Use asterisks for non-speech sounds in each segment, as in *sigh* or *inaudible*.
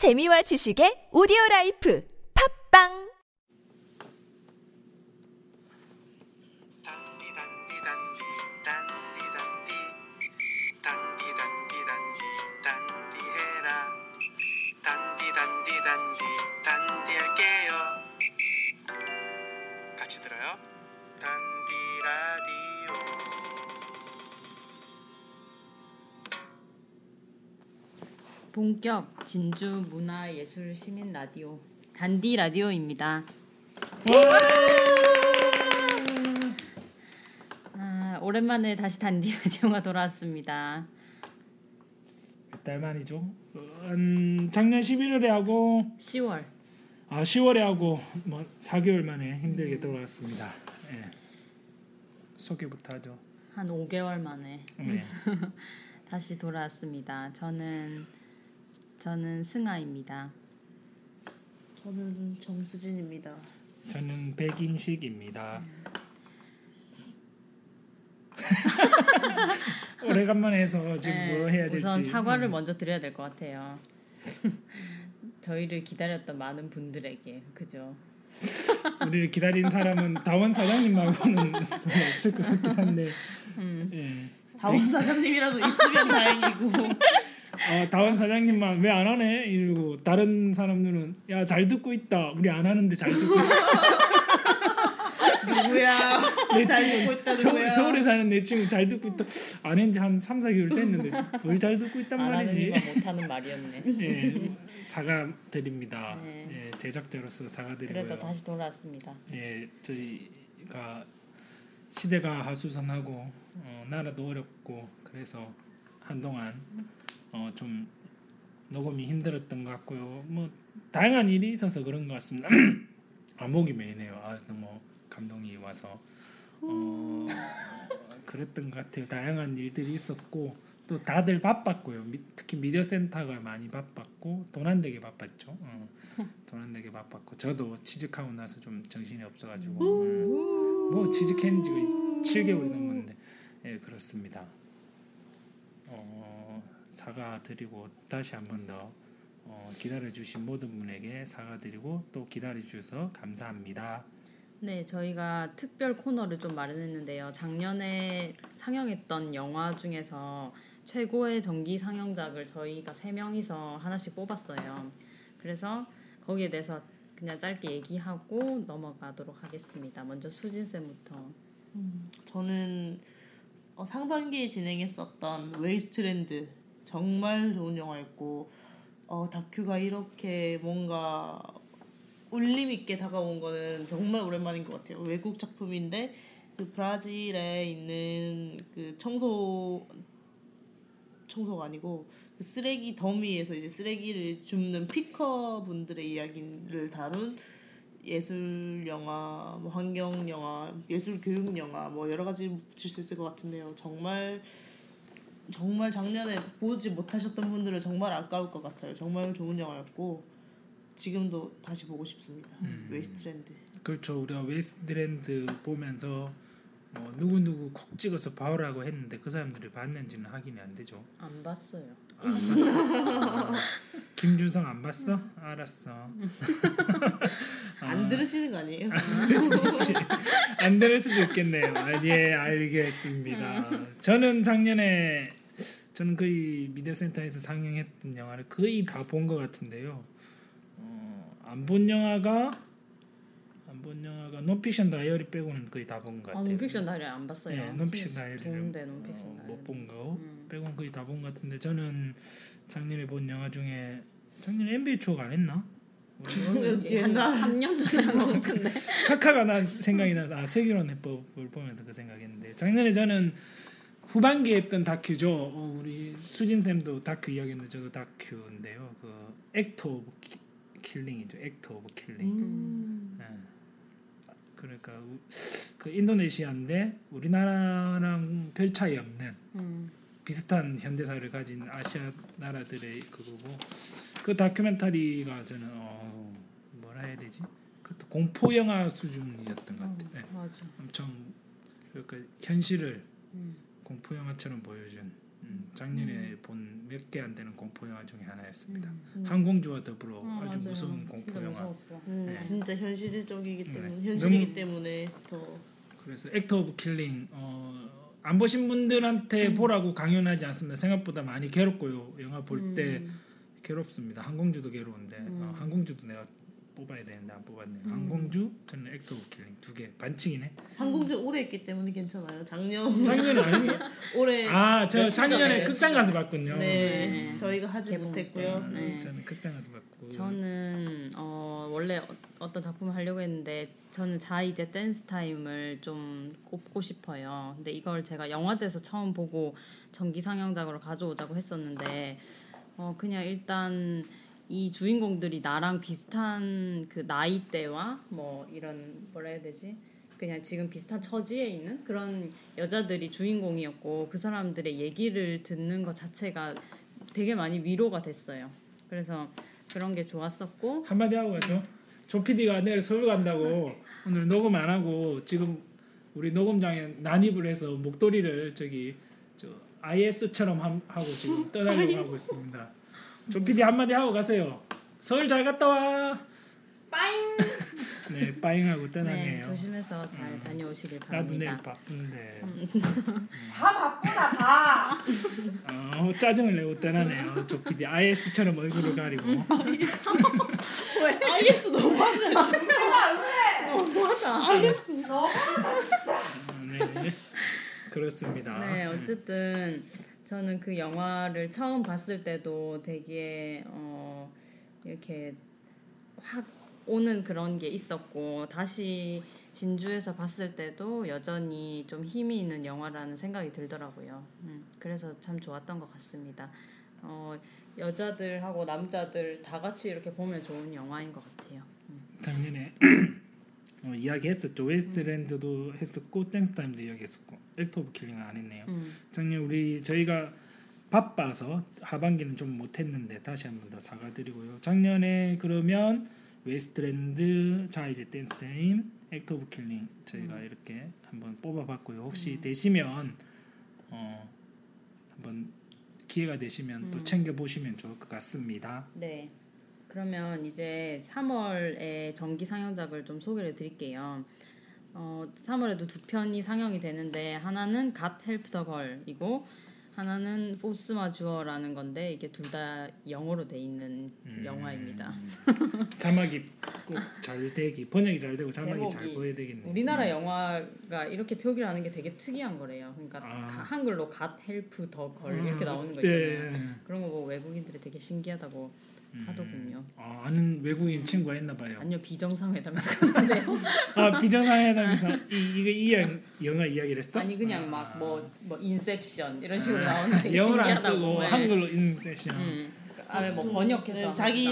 재미와 지식의 오디오 라이프. 팝빵 본격 진주 문화 예술 시민 라디오 단디 라디오입니다. 아, 오랜만에 다시 단디 라디오가 돌아왔습니다. 몇 달 만이죠. 음, 작년 11월에 하고 10월 아 10월에 하고 뭐 4개월 만에 힘들게 돌아왔습니다. 예. 소개부터 하죠. 한 5개월 만에 네. *laughs* 다시 돌아왔습니다. 저는 저는 승아입니다. 저는 정수진입니다. 저는 백인식입니다. *laughs* 오래간만에 해서 지금 네, 뭐 해야 될지 우선 사과를 음. 먼저 드려야 될 것 같아요. *laughs* 저희를 기다렸던 많은 분들에게 그죠? *laughs* 우리를 기다린 사람은 다원 사장님 말고는 별로 없을 것 같긴 한데 음. 예. 다원 사장님이라도 있으면 다행이고 어, 다원 사장님만 왜 안 하네 이러고 다른 사람들은 야 잘 듣고 있다 우리 안 하는데 잘 듣고 있다 *laughs* 누구야? 내잘 친구 듣고 있다 서, 누구야? 서 울에 사는 내 친구 잘 듣고 있다 안 한지 한 3, 4개월 됐는데 뭘 잘 듣고 있단 안 하는 말이지 못하는 말이었네. *laughs* 예, 사과드립니다 네. 예, 제작자로서 사과드리고요 그래도 다시 돌아왔습니다. 예, 저희가 시대가 하수선하고 어, 나라도 어렵고 그래서 한동안 어, 좀 녹음이 힘들었던 것 같고요. 뭐 다양한 일이 있어서 그런 것 같습니다. *clears throat* 아 목이 메이네요. 아 너무 감동이 와서 어, 그랬던 것 같아요. 다양한 일들이 있었고 또 다들 바빴고요. 미, 특히 미디어 센터가 많이 바빴고 돈안 되게 바빴죠. 어, 돈안 되게 바빴고 저도 취직하고 나서 좀 정신이 없어가지고 예. 뭐 취직한 지가 7개월이 넘었는데 예 그렇습니다. 어, 사과드리고 다시 한 번 더 어, 기다려주신 모든 분에게 사과드리고 또 기다려주셔서 감사합니다. 네, 저희가 특별 코너를 좀 마련했는데요. 작년에 상영했던 영화 중에서 최고의 전기 상영작을 저희가 세 명이서 하나씩 뽑았어요. 그래서 거기에 대해서 그냥 짧게 얘기하고 넘어가도록 하겠습니다. 먼저 수진 쌤부터. 저는 어, 상반기에 진행했었던 Waste Land 정말 좋은 영화였고 어, 다큐가 이렇게 뭔가 울림 있게 다가온 거는 정말 오랜만인 것 같아요. 외국 작품인데 그 브라질에 있는 그 청소 청소가 아니고 그 쓰레기 더미에서 이제 쓰레기를 줍는 picker 분들의 이야기를 다룬 예술 영화, 뭐 환경 영화, 예술 교육 영화 뭐 여러 가지 붙일 수 있을 것 같은데요. 정말 정말 작년에 보지 못하셨던 분들은 정말 아까울 것 같아요. 정말 좋은 영화였고 지금도 다시 보고 싶습니다. Waste Land. 그렇죠. 우리가 Waste Land 보면서 뭐 누구 누구 콕 찍어서 봐오라고 했는데 그 사람들이 봤는지는 확인이 안 되죠. 안 봤어요. 아, 안 봤어. 아, 김준성 안 봤어? 알았어. *laughs* 안 들으시는 거 아니에요? 그럴 수도 있지. 안 들을 수도 있겠네요. 아, 예, 알겠습니다. 저는 작년에 저는 거의 미디어센터에서 상영했던 영화를 거의 다 본 것 같은데요. 어, 안 본 영화가 안 본 영화가 논픽션 다이어리 빼고는 거의 다 본것 아, 같아요. 논픽션 다이어리 안 봤어요. 네, 논픽션 다이어리를 좋은데 논픽션 다이어리. 못본 거 음. 빼고는 거의 다 본 것 같은데 저는 작년에 본 영화 중에 작년에 NBA 추억 안 했나? *laughs* 한 옛날. 3년 전에 한것 같은데. *laughs* 카카가 난 생각이 나서 아 세계론 해법을 보면서 그 생각했는데 작년에 저는 후반기에 했던 다큐죠. 어, 우리 수진 쌤도 다큐 이야기했는데 저도 다큐인데요. 그 액터 오브 키, 킬링이죠. Act of Killing. 음. 예. 그러니까 우- 그 인도네시아인데 우리나라랑 별 차이 없는 음. 비슷한 현대사를 가진 아시아 나라들의 그거고 그 다큐멘터리가 저는 어, 뭐라 해야 되지? 그것도 공포 영화 수준이었던 것 같아요. 네. 맞아. 엄청 그러니까 현실을 음. 공포 영화처럼 보여준 음, 작년에 본몇 개 안 되는 공포 영화 중에 하나였습니다. 음. 한공주와 더불어 어, 아주 맞아요. 무서운 공포 진짜 영화. 음, 네. 진짜 현실적이기 때문에 네. 현실이기 때문에 더 그래서 Act of Killing 어, 안 보신 분들한테 음. 보라고 강권하지 않습니다. 생각보다 많이 괴롭고요. 영화 볼때 음. 괴롭습니다. 한공주도 괴로운데 어, 한공주도 내가 뽑아야 되는데 안 뽑았네요. 음. 한공주 저는 Act of Killing 두 개 반칙이네. 한공주 오래 했기 때문에 괜찮아요. 작년 *laughs* 작년에 아니 올해 아저 작년에 극장. 가서 봤군요. 네, 네. 저희가 하지 못했고요. 때. 네. 저는 극장 가서 봤고 저는 어, 원래 어- 어떤 작품을 하려고 했는데 저는 자 이제 댄스 타임을 좀 꼽고 싶어요. 근데 이걸 제가 영화제에서 처음 보고 정기 상영작으로 가져오자고 했었는데 어, 그냥 일단 이 주인공들이 나랑 비슷한 그 나이대와 뭐 이런 뭐라 해야 되지? 그냥 지금 비슷한 처지에 있는 그런 여자들이 주인공이었고 그 사람들의 얘기를 듣는 것 자체가 되게 많이 위로가 됐어요. 그래서 그런 게 좋았었고 한마디 하고 가죠. 조 PD가 내일 서울 간다고 오늘 녹음 안 하고 지금 우리 녹음장에 난입을 해서 목도리를 저기 저 IS처럼 함, 하고 지금 떠나려고 하고 있습니다. 조 PD 한마디 하고 가세요. 서울 잘 갔다 와. 빠잉. *laughs* 네, 빠잉하고 네, 떠나네요. 조심해서 잘 다녀오시길 나도 내일 바랍니다. 바쁜데. *laughs* 다 바쁘다 다. 어, 짜증을 내고 떠나네요. 조 PD IS처럼 얼굴을 가리고. 왜? IS 너무하네. 너무하다. IS. 네. 그렇습니다. 네, 어쨌든 저는 그 영화를 처음 봤을 때도 되게 어 이렇게 확 오는 그런 게 있었고 다시 진주에서 봤을 때도 여전히 좀 힘이 있는 영화라는 생각이 들더라고요. 음, 그래서 참 좋았던 것 같습니다. 어, 여자들하고 남자들 다 같이 이렇게 보면 좋은 영화인 것 같아요. 작년에 어, 이야기했었죠. Wasteland도 했었고 댄스 타임도 이야기했었고 Act of Killing은 안 했네요. 음. 작년 우리 저희가 바빠서 하반기는 좀 못했는데 다시 한 번 더 사과드리고요. 작년에 그러면 Wasteland 자 이제 댄스 타임 Act of Killing 저희가 이렇게 한번 뽑아봤고요. 혹시 되시면 어 한번 기회가 되시면 또 챙겨 보시면 좋을 것 같습니다. 네. 그러면 이제 3월에 정기 상영작을 좀 소개를 드릴게요. 어, 3월에도 두 편이 상영이 되는데 하나는 God Help the Girl이고 하나는 포스 마 주어라는 건데 이게 둘 다 영어로 돼 있는 음. 영화입니다. *laughs* 자막이 꼭 잘 되기 번역이 잘 되고 자막이 잘 보여야 되겠네요. 우리나라 영화가 이렇게 표기를 하는 게 되게 특이한 거래요. 그러니까 아. 가- 한글로 Help the Girl 음, 이렇게 나오는 거 예, 있잖아요. 예, 예. 그런 거 외국인들이 되게 신기하다고 하더군요. 아, 아는 외국인 친구가 있나 봐요. 아니요 비정상회담에서 그러는데요. *laughs* 아 비정상회담에서 이 이거 이 영- 영화 이야기를 했어? 아니 그냥 아. 막뭐 뭐 Inception 이런 식으로 나오는 되게 영어를 안 신기하다고. 쓰고 네. 한글로 Inception. 음. 아래 뭐 번역해서 네, 자기.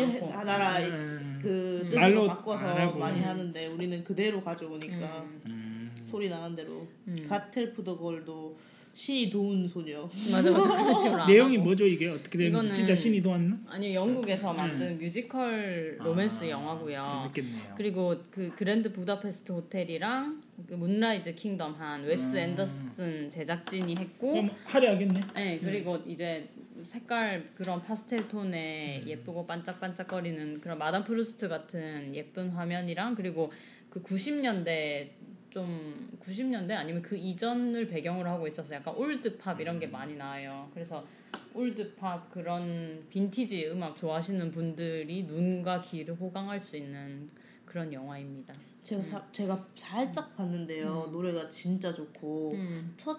나라 음. 그 음. 뜻으로 바꿔서. 많이 하는데 우리는 그대로 가져오니까 음. 음. 소리 나는 대로 음. 가텔푸더걸도 신이 도운 소녀 *laughs* 맞아 맞아 그런 식으로 안 내용이. 뭐죠 이게 어떻게 되는 이거는 진짜 신이 도왔나? 아니 영국에서 만든 뮤지컬 로맨스 아, 영화고요. 재밌겠네요. 그리고 그 Grand Budapest Hotel이랑 그 Moonrise Kingdom 한 웨스 음. 앤더슨 제작진이 했고 그럼 화려하겠네. 네, 그리고 이제 색깔 그런 파스텔 톤의 예쁘고 반짝반짝거리는 그런 마담 프루스트 같은 예쁜 화면이랑 그리고 그 90년대 좀 90년대 아니면 그 이전을 배경으로 하고 있어서 약간 old pop 이런 게 많이 나와요. 그래서 old pop 그런 빈티지 음악 좋아하시는 분들이 눈과 귀를 호강할 수 있는 그런 영화입니다. 제가 사, 제가 살짝 봤는데요 노래가 진짜 좋고 음. 첫,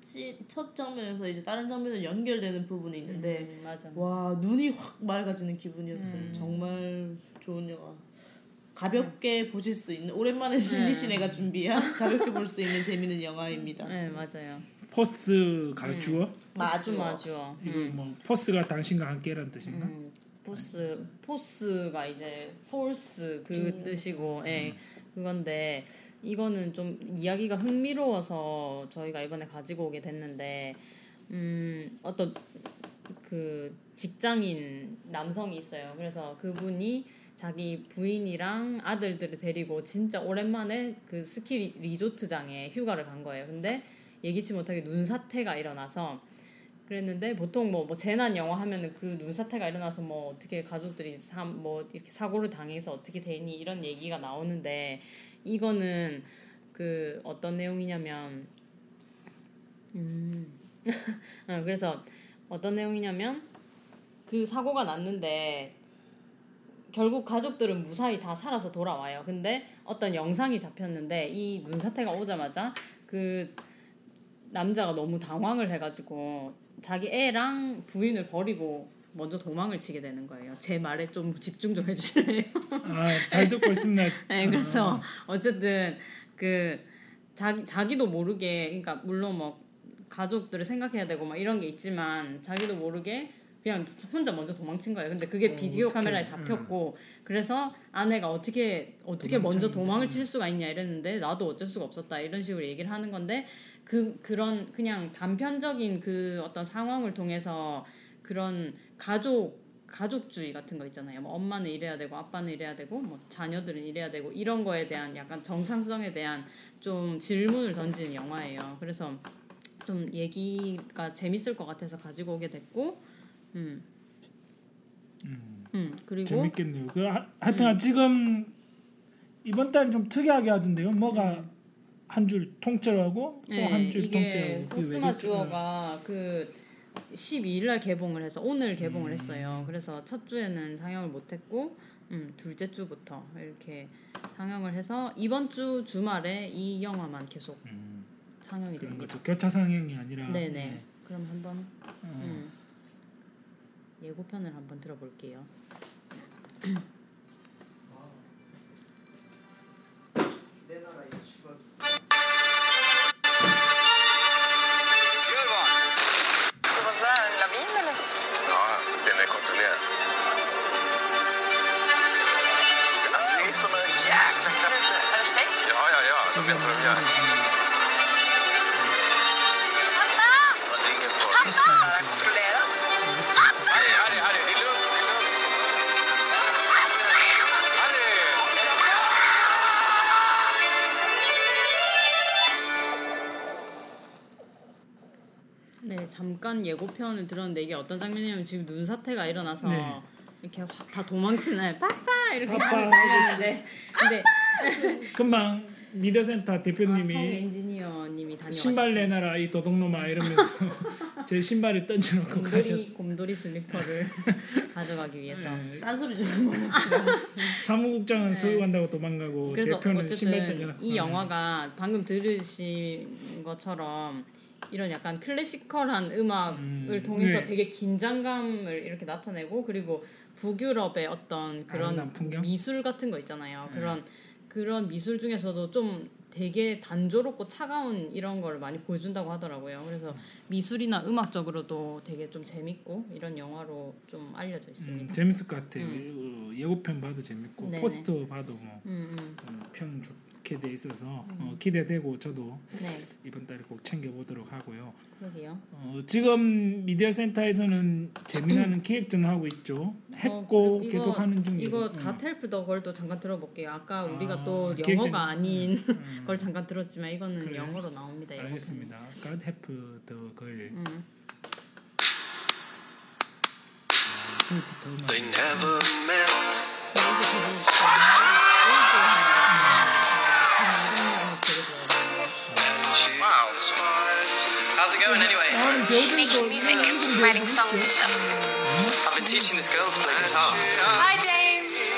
찌, 첫 장면에서 이제 다른 장면으로 연결되는 부분이 있는데 음, 맞아. 와 눈이 확 맑아지는 기분이었어요 음. 정말 좋은 영화 가볍게 보실 수 있는 오랜만에 신디 씨네가 준비한 *laughs* 가볍게 볼 수 있는 재밌는 영화입니다 네, 맞아요. 포스 가주어 마주 마주어. 마주어. 이거 음. 뭐 포스가 당신과 함께라는 뜻인가? 음, 포스 포스가 이제 force 그 음. 뜻이고 예 그건데 이거는 좀 이야기가 흥미로워서 저희가 이번에 가지고 오게 됐는데 음 어떤 그 직장인 남성이 있어요 그래서 그분이 자기 부인이랑 아들들을 데리고 진짜 오랜만에 그 스키 리조트장에 휴가를 간 거예요. 근데 예기치 못하게 눈사태가 일어나서 그랬는데 보통 뭐, 뭐 재난 영화 하면은 그 눈사태가 일어나서 뭐 어떻게 가족들이 사, 뭐 이렇게 사고를 당해서 어떻게 되니 이런 얘기가 나오는데 이거는 그 어떤 내용이냐면 음. *laughs* 어, 그래서 어떤 내용이냐면 그 사고가 났는데 결국 가족들은 무사히 다 살아서 돌아와요. 근데 어떤 영상이 잡혔는데 이 눈사태가 오자마자 그 남자가 너무 당황을 해가지고 자기 애랑 부인을 버리고 먼저 도망을 치게 되는 거예요. 제 말에 좀 집중 좀 해주실래요? 아 잘 듣고 있습니다. *laughs* 네, 그래서 어쨌든 그 자기 자기도 모르게 그러니까 물론 뭐 가족들을 생각해야 되고 막 이런 게 있지만 자기도 모르게 그냥 혼자 먼저 도망친 거예요. 근데 그게 어, 비디오 어떡해. 카메라에 잡혔고 그래서 아내가 어떻게 어떻게 먼저. 도망을 칠 수가 있냐 이랬는데 나도 어쩔 수가 없었다 이런 식으로 얘기를 하는 건데 그 그런 그냥 단편적인 그 어떤 상황을 통해서 그런 가족 가족주의 같은 거 있잖아요. 뭐 엄마는 이래야 되고 아빠는 이래야 되고 뭐 자녀들은 이래야 되고 이런 거에 대한 약간 정상성에 대한 좀 질문을 던지는 영화예요. 그래서 좀 얘기가 재밌을 것 같아서 가지고 오게 됐고, 음, 음, 그리고 재밌겠네요. 그 하, 하여튼 지금 이번 달 좀 특이하게 하던데요. 뭐가 한줄 통째로 하고 또 한줄 네, 통째로. 그 코스마 주어가 그 12일 날 개봉을 해서 오늘 개봉을 했어요. 그래서 첫 주에는 상영을 못 했고 음, 둘째 주부터 이렇게 상영을 해서 이번 주 주말에 이 영화만 계속 음, 상영이 됩니다. 거죠. 교차 상영이 아니라. 네네. 네. 그럼 한번 어, 음, 예고편을 한번 들어볼게요. *clears throat* Det 예고편을 들었는데 이게 어떤 장면이냐면 지금 눈 사태가 일어나서 네. 이렇게 확 다 도망치는 빠빠 이렇게. 하는 장면인데 근데 금방 미디어센터 아, 성 대표님이 엔지니어님이 다녀왔어요. 신발 내놔라 이 도둑놈아 이러면서 *laughs* 제 신발을 던져놓고 가셨어요. 곰돌이 곰돌이 슬리퍼를 가져가기 위해서. 네. 딴소리 좀. *laughs* 사무국장은 서울 간다고 도망가고 네. 그래서 대표는 신발 던져놓고 이 영화가 방금 들으신 것처럼 이런 약간 클래시컬한 음악을 음, 통해서 네. 되게 긴장감을 이렇게 나타내고 그리고 북유럽의 어떤 그런? 미술 같은 거 있잖아요. 네. 그런 그런 미술 중에서도 좀 되게 단조롭고 차가운 이런 걸 많이 보여준다고 하더라고요. 그래서 미술이나 음악적으로도 되게 좀 재밌고 이런 영화로 좀 알려져 음, 있습니다. 재밌을 것 같아요. 어, 예고편 봐도 재밌고 네네. 포스터 봐도 뭐 음, 음. 어, 평 좋게 돼 있어서 어, 기대되고 저도 네, 이번 달에 꼭 챙겨 보도록 하고요. 그러게요. 어, 지금 미디어 센터에서는 재미나는 *clears throat* 기획전을 하고 있죠. 했고 어, 이거- 계속 하는 중이고. 이거 어. 갓헬프 더 걸도 잠깐 들어볼게요. 아까 우리가 아, 또 기획전- 영어가 아닌 음, *laughs* 걸 잠깐 들었지만 이거는 그래요? 영어로 나옵니다. 알겠습니다. Help the girl. 음. 음악. They never met. How's it going anyway? Making music, writing songs and stuff. I've been teaching this girl to play guitar. Hi, James.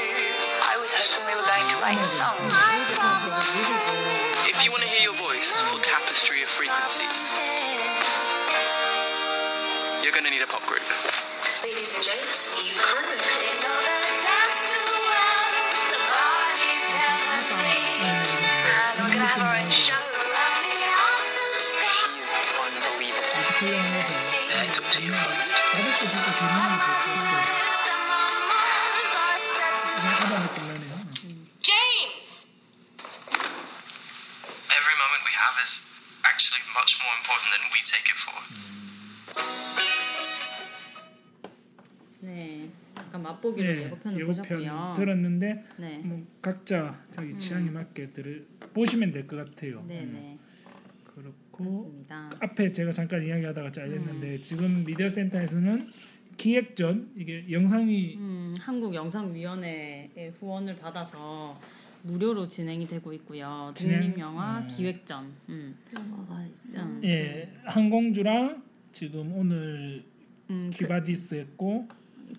I was hoping we were going to write songs. If you want to hear your voice, for tapestry of frequencies, you're going to need a pop group. Ladies and gents, Eve Kerman. Much more important than we take it for. 네, 잠깐 맛보기로 네, 예고편을 예고편 보셨고요. 들었는데 네, 뭐 각자 자기 취향에 맞게 들을 보시면 될 것 같아요. 네, 음, 네. 그렇고 그 그렇습니다. 앞에 제가 잠깐 이야기하다가 잘렸는데 음. 지금 미디어 센터에서는 기획전 이게 영상이 음, 한국 영상위원회의 후원을 받아서 무료로 진행이 되고 있고요. 진행? 독립영화 음. 기획전. 음. 영화가 있어. 음. 예 항공주랑 지금 오늘 음, 그, 기바디스 했고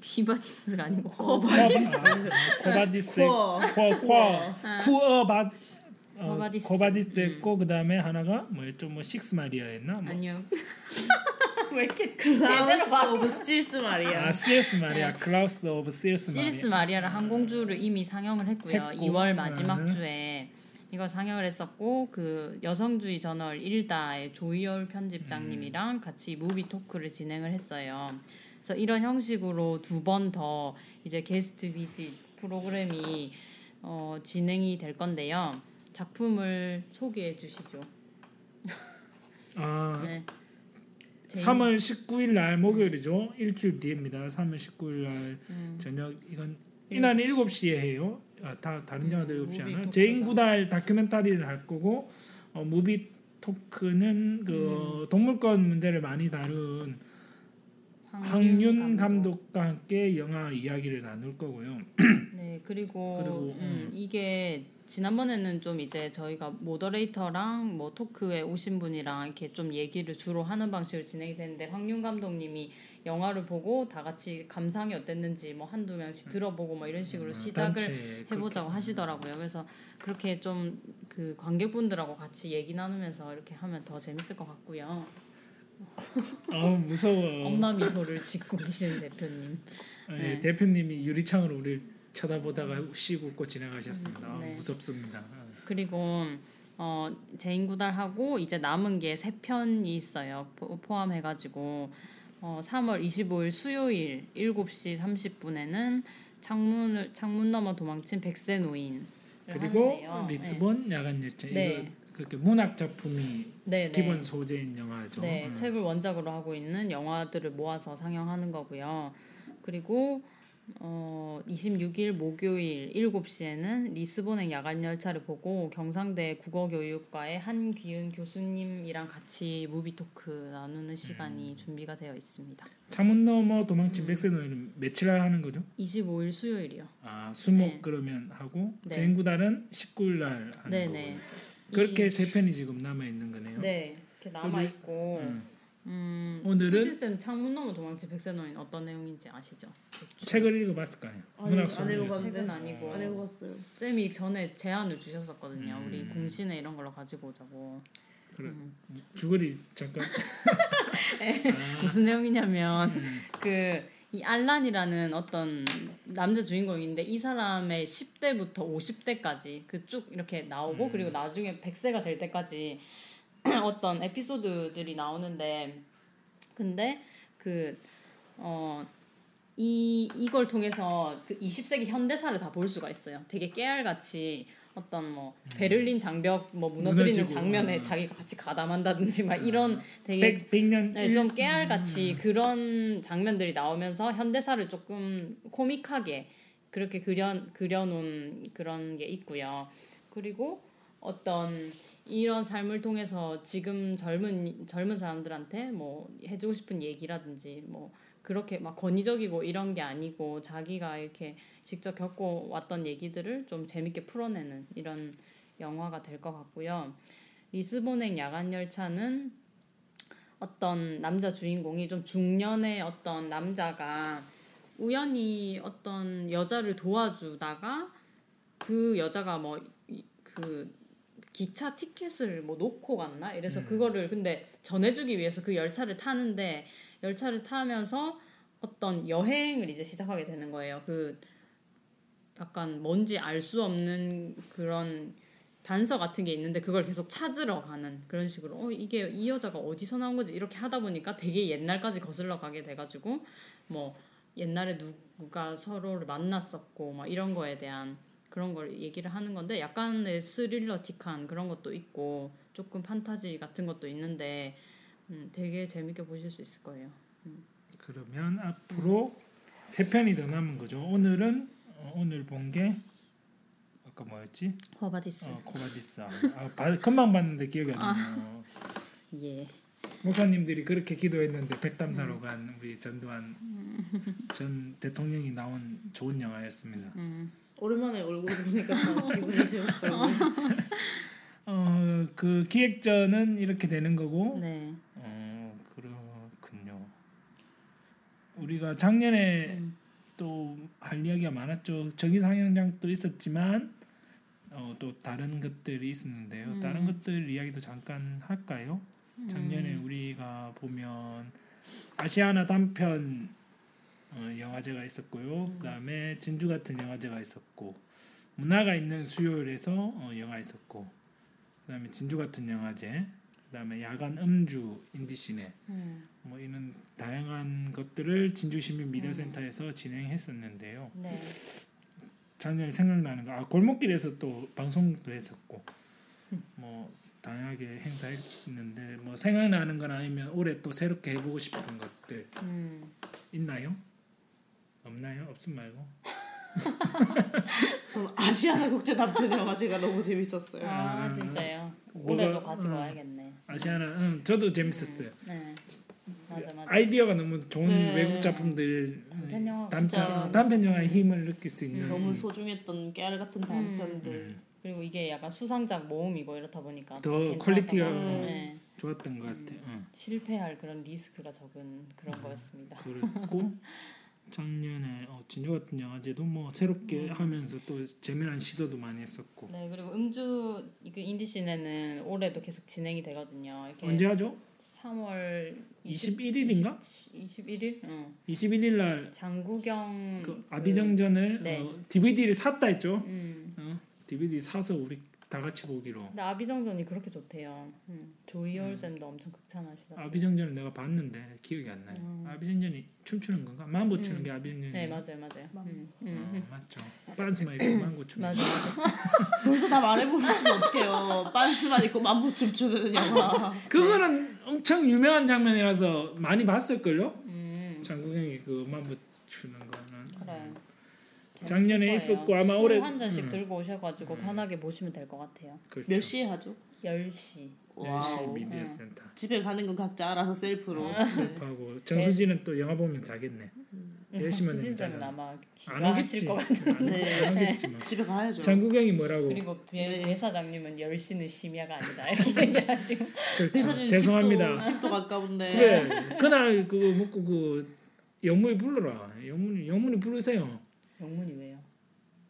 기바디스가 아니고 코바디스. 아, 코바디스 코어. 코코 쿠어바 어, 코바디스. 코바디스 음. 했고 그 다음에 하나가 뭐였죠 뭐 식스 마리아였나 뭐. 아니요. *laughs* *laughs* 왜 이렇게 클라우스 오브 스틸스 말이야. 아 스틸스 마리아 Clouds of Sils Maria Sils Maria라 한공주를 이미 상영을 했고요. 했고, 2월 마지막 음. 주에 이거 상영을 했었고 그 여성주의 저널 일다의 조이여울 편집장님이랑 같이 movie talk를 진행을 했어요. 그래서 이런 형식으로 두 번 더 이제 게스트 visit 프로그램이 어, 진행이 될 건데요. 작품을 소개해 주시죠. 아 네. 제인- 3월 19일 날 목요일이죠. 일주일 뒤입니다. 3월 19일 날 음. 저녁 이건 이날 7시에 해요. 아, 다 다른 영화들 음, 7시 무비 하나. talk가. 제인 구달 다큐멘터리를 할 거고 어, movie talk는 그 음. 동물권 문제를 많이 다룬 황윤 감독과 함께 영화 이야기를 나눌 거고요. *clears throat* 네 그리고, 그리고, 음, 음. 이게 지난번에는 좀 이제 저희가 moderator랑 뭐 talk에 오신 분이랑 이렇게 좀 얘기를 주로 하는 방식으로 진행이 됐는데 황윤 감독님이 영화를 보고 다 같이 감상이 어땠는지 뭐 한두 명씩 들어보고 뭐 이런 식으로 시작을 음, 단체 해보자고 하시더라고요. 그래서 그렇게 좀 그 관객분들하고 같이 얘기 나누면서 이렇게 하면 더 재밌을 것 같고요. 아 무서워. 엄마 미소를 짓고 계시는 대표님. 예, 네. 대표님이 유리창으로 우리를 쳐다보다가 씩 웃고 지나가셨습니다. 아, 네. 무섭습니다. 아. 그리고 어 제인구달하고 이제 남은 게 세 편이 있어요. 포, 포함해가지고 어 3월 25일 수요일 7시 30분에는 창문을 창문 넘어 도망친 백세 노인 그리고 하는데요. 리스본 야간 열차 네. 그렇게 문학 작품이 네, 네. 기본 소재인 영화죠. 네, 음. 책을 원작으로 하고 있는 영화들을 모아서 상영하는 거고요. 그리고 어 26일 목요일 7시에는 리스본행 야간 열차를 보고 경상대 국어교육과의 한귀은 교수님이랑 같이 movie talk 나누는 시간이 음. 준비가 되어 있습니다. 창문 넘어 음. 도망친 백세노이는 며칠 날 하는 거죠? 25일 수요일이요. 아 수목 네. 그러면 하고 네. 제인구달은 19일 날 하는 네, 네. 그렇게 세 편이 지금 남아 있는 거네요. 네. 이렇게 남아 있고 음. 음, 오늘은- 수지쌤 창문 넘어 도망친 백세노인 어떤 내용인지 아시죠? 책을 읽어봤을 거 아니에요. 아니, 문학 안. 읽어봤는데. 책은 아니고 안 읽어봤어요. 쌤이 전에 제안을 주셨었거든요. 음. 우리 공신에 이런 걸로 가지고 오자고. 그래. 음. 주거리 잠깐. *laughs* 무슨 내용이냐면 음. 그 이 알란이라는 어떤 남자 주인공인데 이 사람의 10대부터 50대까지 그 쭉 이렇게 나오고 그리고 나중에 100세가 될 때까지 *clears throat* 어떤 에피소드들이 나오는데 근데 그 어 이 이걸 통해서 그 20세기 현대사를 다 볼 수가 있어요. 되게 깨알같이 어떤 뭐 베를린 장벽 뭐 무너뜨리는 장면에 어. 자기가 같이 가담한다든지 막 이런 되게 백, 백년 네, 일- 좀 깨알같이 그런 장면들이 나오면서 현대사를 조금 코믹하게 그렇게 그려 그려놓은 그런 게 있고요. 그리고 어떤 이런 삶을 통해서 지금 젊은 젊은 사람들한테 뭐 해주고 싶은 얘기라든지 뭐 그렇게 막 권위적이고 이런 게 아니고 자기가 이렇게 직접 겪고 왔던 얘기들을 좀 재밌게 풀어내는 이런 영화가 될 것 같고요. 리스본행 야간 열차는 어떤 남자 주인공이 좀 중년의 어떤 남자가 우연히 어떤 여자를 도와주다가 그 여자가 뭐 그 기차 티켓을 뭐 놓고 갔나 이래서 그거를 근데 전해주기 위해서 그 열차를 타는데 열차를 타면서 어떤 여행을 이제 시작하게 되는 거예요. 그 약간 뭔지 알 수 없는 그런 단서 같은 게 있는데 그걸 계속 찾으러 가는 그런 식으로 어 이게 이 여자가 어디서 나온 거지 이렇게 하다 보니까 되게 옛날까지 거슬러 가게 돼가지고 뭐 옛날에 누가 서로를 만났었고 막 이런 거에 대한 그런 걸 얘기를 하는 건데 약간의 스릴러틱한 그런 것도 있고 조금 판타지 같은 것도 있는데 음, 되게 재밌게 보실 수 있을 거예요. 그러면 앞으로 세 편이 더 남은 거죠. 오늘은 어, 오늘 본 게 아까 뭐였지? Quo Vadis. 어, Quo Vadis. 아, 바, 금방 봤는데 기억이 안 나요. 예. 목사님들이 그렇게 기도했는데 백담사로 간 우리 전두환 전 대통령이 나온 좋은 영화였습니다. 오랜만에 얼굴 보니까 참 *laughs* 기분이 새롭더라고요. 어, 그 기획전은 이렇게 되는 거고 네. 어, 그렇군요. 우리가 작년에 또할 이야기가 많았죠. 정의 상영장도 있었지만 어, 또 다른 것들이 있었는데요. 다른 것들 이야기도 잠깐 할까요? 작년에 우리가 보면 아시아나 단편 어, 영화제가 있었고요. 그다음에 진주 같은 영화제가 있었고 문화가 있는 수요일에서 어, 영화 있었고 그다음에 진주 같은 영화제 그다음에 야간 음주 인디시네 뭐 이런 다양한 것들을 진주 시민 미디어센터에서 진행했었는데요. 네. 작년에 생각나는 거, 아 골목길에서 또 방송도 했었고, 뭐 다양하게 행사했는데 뭐 생각나는 건 아니면 올해 또 새롭게 해보고 싶은 것들 음. 있나요? 없나요? 없음 말고. *laughs* 저는 아시아나 국제 단편 영화제가 너무 재밌었어요. 아 진짜요. 뭐가- 올해도 가지고 음. 와야겠네. 아시아나, 응, 저도 재밌었어요. 네. 맞아 맞아. 아이디어가 너무 좋은 네. 외국 작품들 단편 영화가 단편 단편 영화의 힘을 느낄 수 있는 너무 소중했던 깨알 같은 단편들. 음, 그리고 이게 약간 수상작 모음이고 이렇다 보니까 더 퀄리티가. 음. 네. 좋았던 것 같아요. 응. 실패할 그런 리스크가 적은 그런 거였습니다. 그렇고 *laughs* 작년에 어, 진주 같은 영화제도 뭐 새롭게 하면서 또 재미난 시도도 많이 했었고 네 그리고 음주 그 인디 시내는 올해도 계속 진행이 되거든요. 이렇게 언제 하죠? 3월 21일 인가? 21일? 응. 21일 날 장구경 그 아비정전을 네. 어, DVD를 샀다 했죠. 음. 어, DVD 사서 우리 다 같이 보기로. 근데 아비정전이 그렇게 좋대요. 음. 조이열 쌤도 엄청 극찬하시더라고요. 아비정전을 내가 봤는데 기억이 안 나요. 아비정전이 춤추는 건가? 만보 추는 게 아비정전이. 음. 네 맞아요 맞아요. 음. 음. 어, *laughs* 맞죠. 빤스만 입고 만보 추는. 맞아 맞아. *laughs* 벌써 다 말해버리시면 어떡해요. 빤스만 입고 만보 춤 추는 영화. 그거는 엄청 유명한 장면이라서 많이 봤을 걸요. 음. 장국영이 그 만보 추는. 그래. 작년에 재밌을 있었고. 아마 술 올해 한 잔씩 음. 들고 오셔가지고 편하게 보시면 될 것 같아요. 그렇죠. 몇 시에 하죠? 10시. 열시 wow. 미디어 센터. 집에 가는 건 각자 알아서 셀프로. 아. 네. 하고 정수진은 또 영화 보면 자겠네. 열심히 하는 는 자잖아. 아마 안 오겠지. 것 같은. 안, 네. 안 오겠지 뭐. 집에 가야죠. 장국영이 뭐라고? 그리고 배, 네. 배 사장님은 10시는 심야가 아니다 이렇게 *laughs* 얘기하시고 그렇죠. 죄송합니다. 집도, 집도 가까운데. 그래 그날 그거 먹고 그 영문이 불러라. 영문이 영문이 부르세요. 영문이 왜요?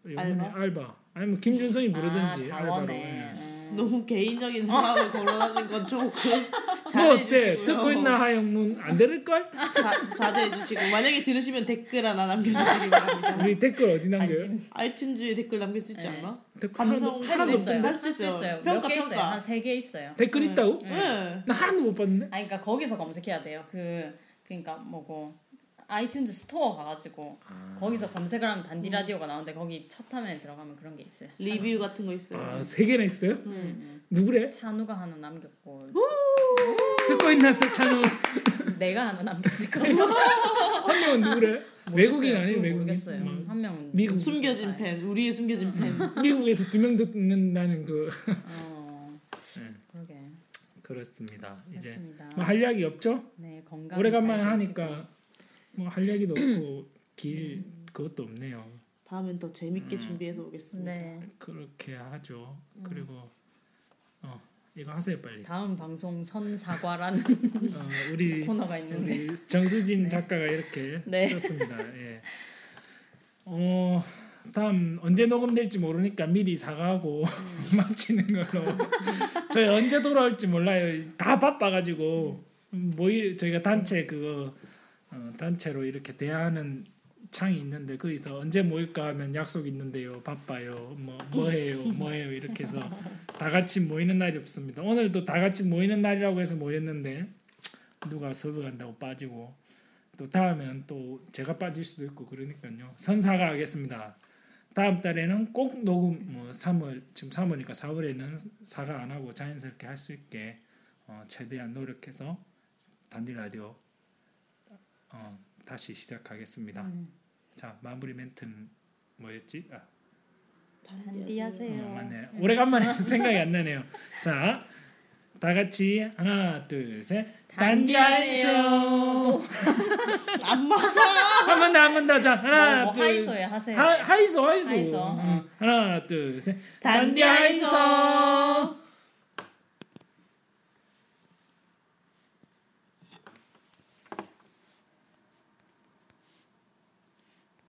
영문이 알바? 알바. 아니면 뭐 김준성이 부르든지 아, 알바로. 음. 너무 개인적인 상황을 거론하는 건 조금 뭐 자제해 어때? 주시고요. 듣고 있나 하영문 안 들을 걸? 자, 자제해 주시고 만약에 들으시면 댓글 하나 남겨주시기 바랍니다. 우리 댓글 어디 남겨요? 아이튠즈에 댓글 남길 수 있지 네. 않나? 댓글 감성 하나도, 할수 하나도 있어요. 할수 있어요. 있어요. 평가, 몇개 있어요? 평가. 한세개 있어요. 댓글 있다고? 네. 나 하나도 못 봤는데. 아니 그러니까 거기서 검색해야 돼요. 그 그러니까 뭐고 iTunes Store 가가지고 아. 거기서 검색을 하면 단디 라디오가 나오는데 거기 첫 화면에 들어가면 그런 게 있어요. 리뷰 같은 거 있어요. 아 세 개나 있어요? 음. 누구래? 찬우가 하나 남겼고 듣고 있나 찬우 *laughs* 내가 하나 남겼을 거예요. *laughs* 한 명은 누구래? 외국인 아니에요 외국인? 모르겠어요. 음. 한 명은 미국. 숨겨진 팬, 우리의 숨겨진 팬. *laughs* 미국에서 두 명 듣는다는 그 어, 네. 그러게 그렇습니다. 이제 그렇습니다. 뭐할 이야기 없죠? 네 건강 오래간만에 하니까 뭐할 이야기도 없고 *clears throat* 길 그것도 없네요. 다음엔 더 재밌게 준비해서 오겠습니다. 네 그렇게 하죠. 그리고 어 이거 하세요 빨리. 다음 방송 선사과라는 *laughs* 어, 우리 *laughs* 코너가 있는데 우리 정수진 작가가 이렇게 네. 썼습니다. *laughs* 예. 어 다음 언제 녹음될지 모르니까 미리 사과하고 음. 마치는 걸로. 저희 언제 돌아올지 몰라요. 다 바빠가지고 모일 저희가 단체 그거 어, 단체로 이렇게 대화하는 창이 있는데 거기서 언제 모일까 하면 약속 있는데요. 바빠요. 뭐 뭐해요. 뭐해요. 이렇게 해서 다 같이 모이는 날이 없습니다. 오늘도 다 같이 모이는 날이라고 해서 모였는데 누가 서울 간다고 빠지고 또 다음엔 또 제가 빠질 수도 있고 그러니까요. 선사가 하겠습니다. 다음 달에는 꼭 녹음 뭐 3월 지금 3월이니까 4월에는 사과 안 하고 자연스럽게 할 수 있게 어, 최대한 노력해서 단디 라디오 어, 다시 시작하겠습니다. 자 마무리 멘트는 뭐였지? 아, 단디 하세요. 어, 맞네. 오래간만에 해서 *laughs* 생각이 안 나네요. 자 다 같이 하나 둘셋 단디하세요. 단디하세요. *laughs* 안 맞아. 한 번 더 한 번 더 자 하나 뭐, 뭐 둘 하이소에 하세요. 하, 하이소 하이소 하이소. 응. 하나 둘 셋 단디하이소.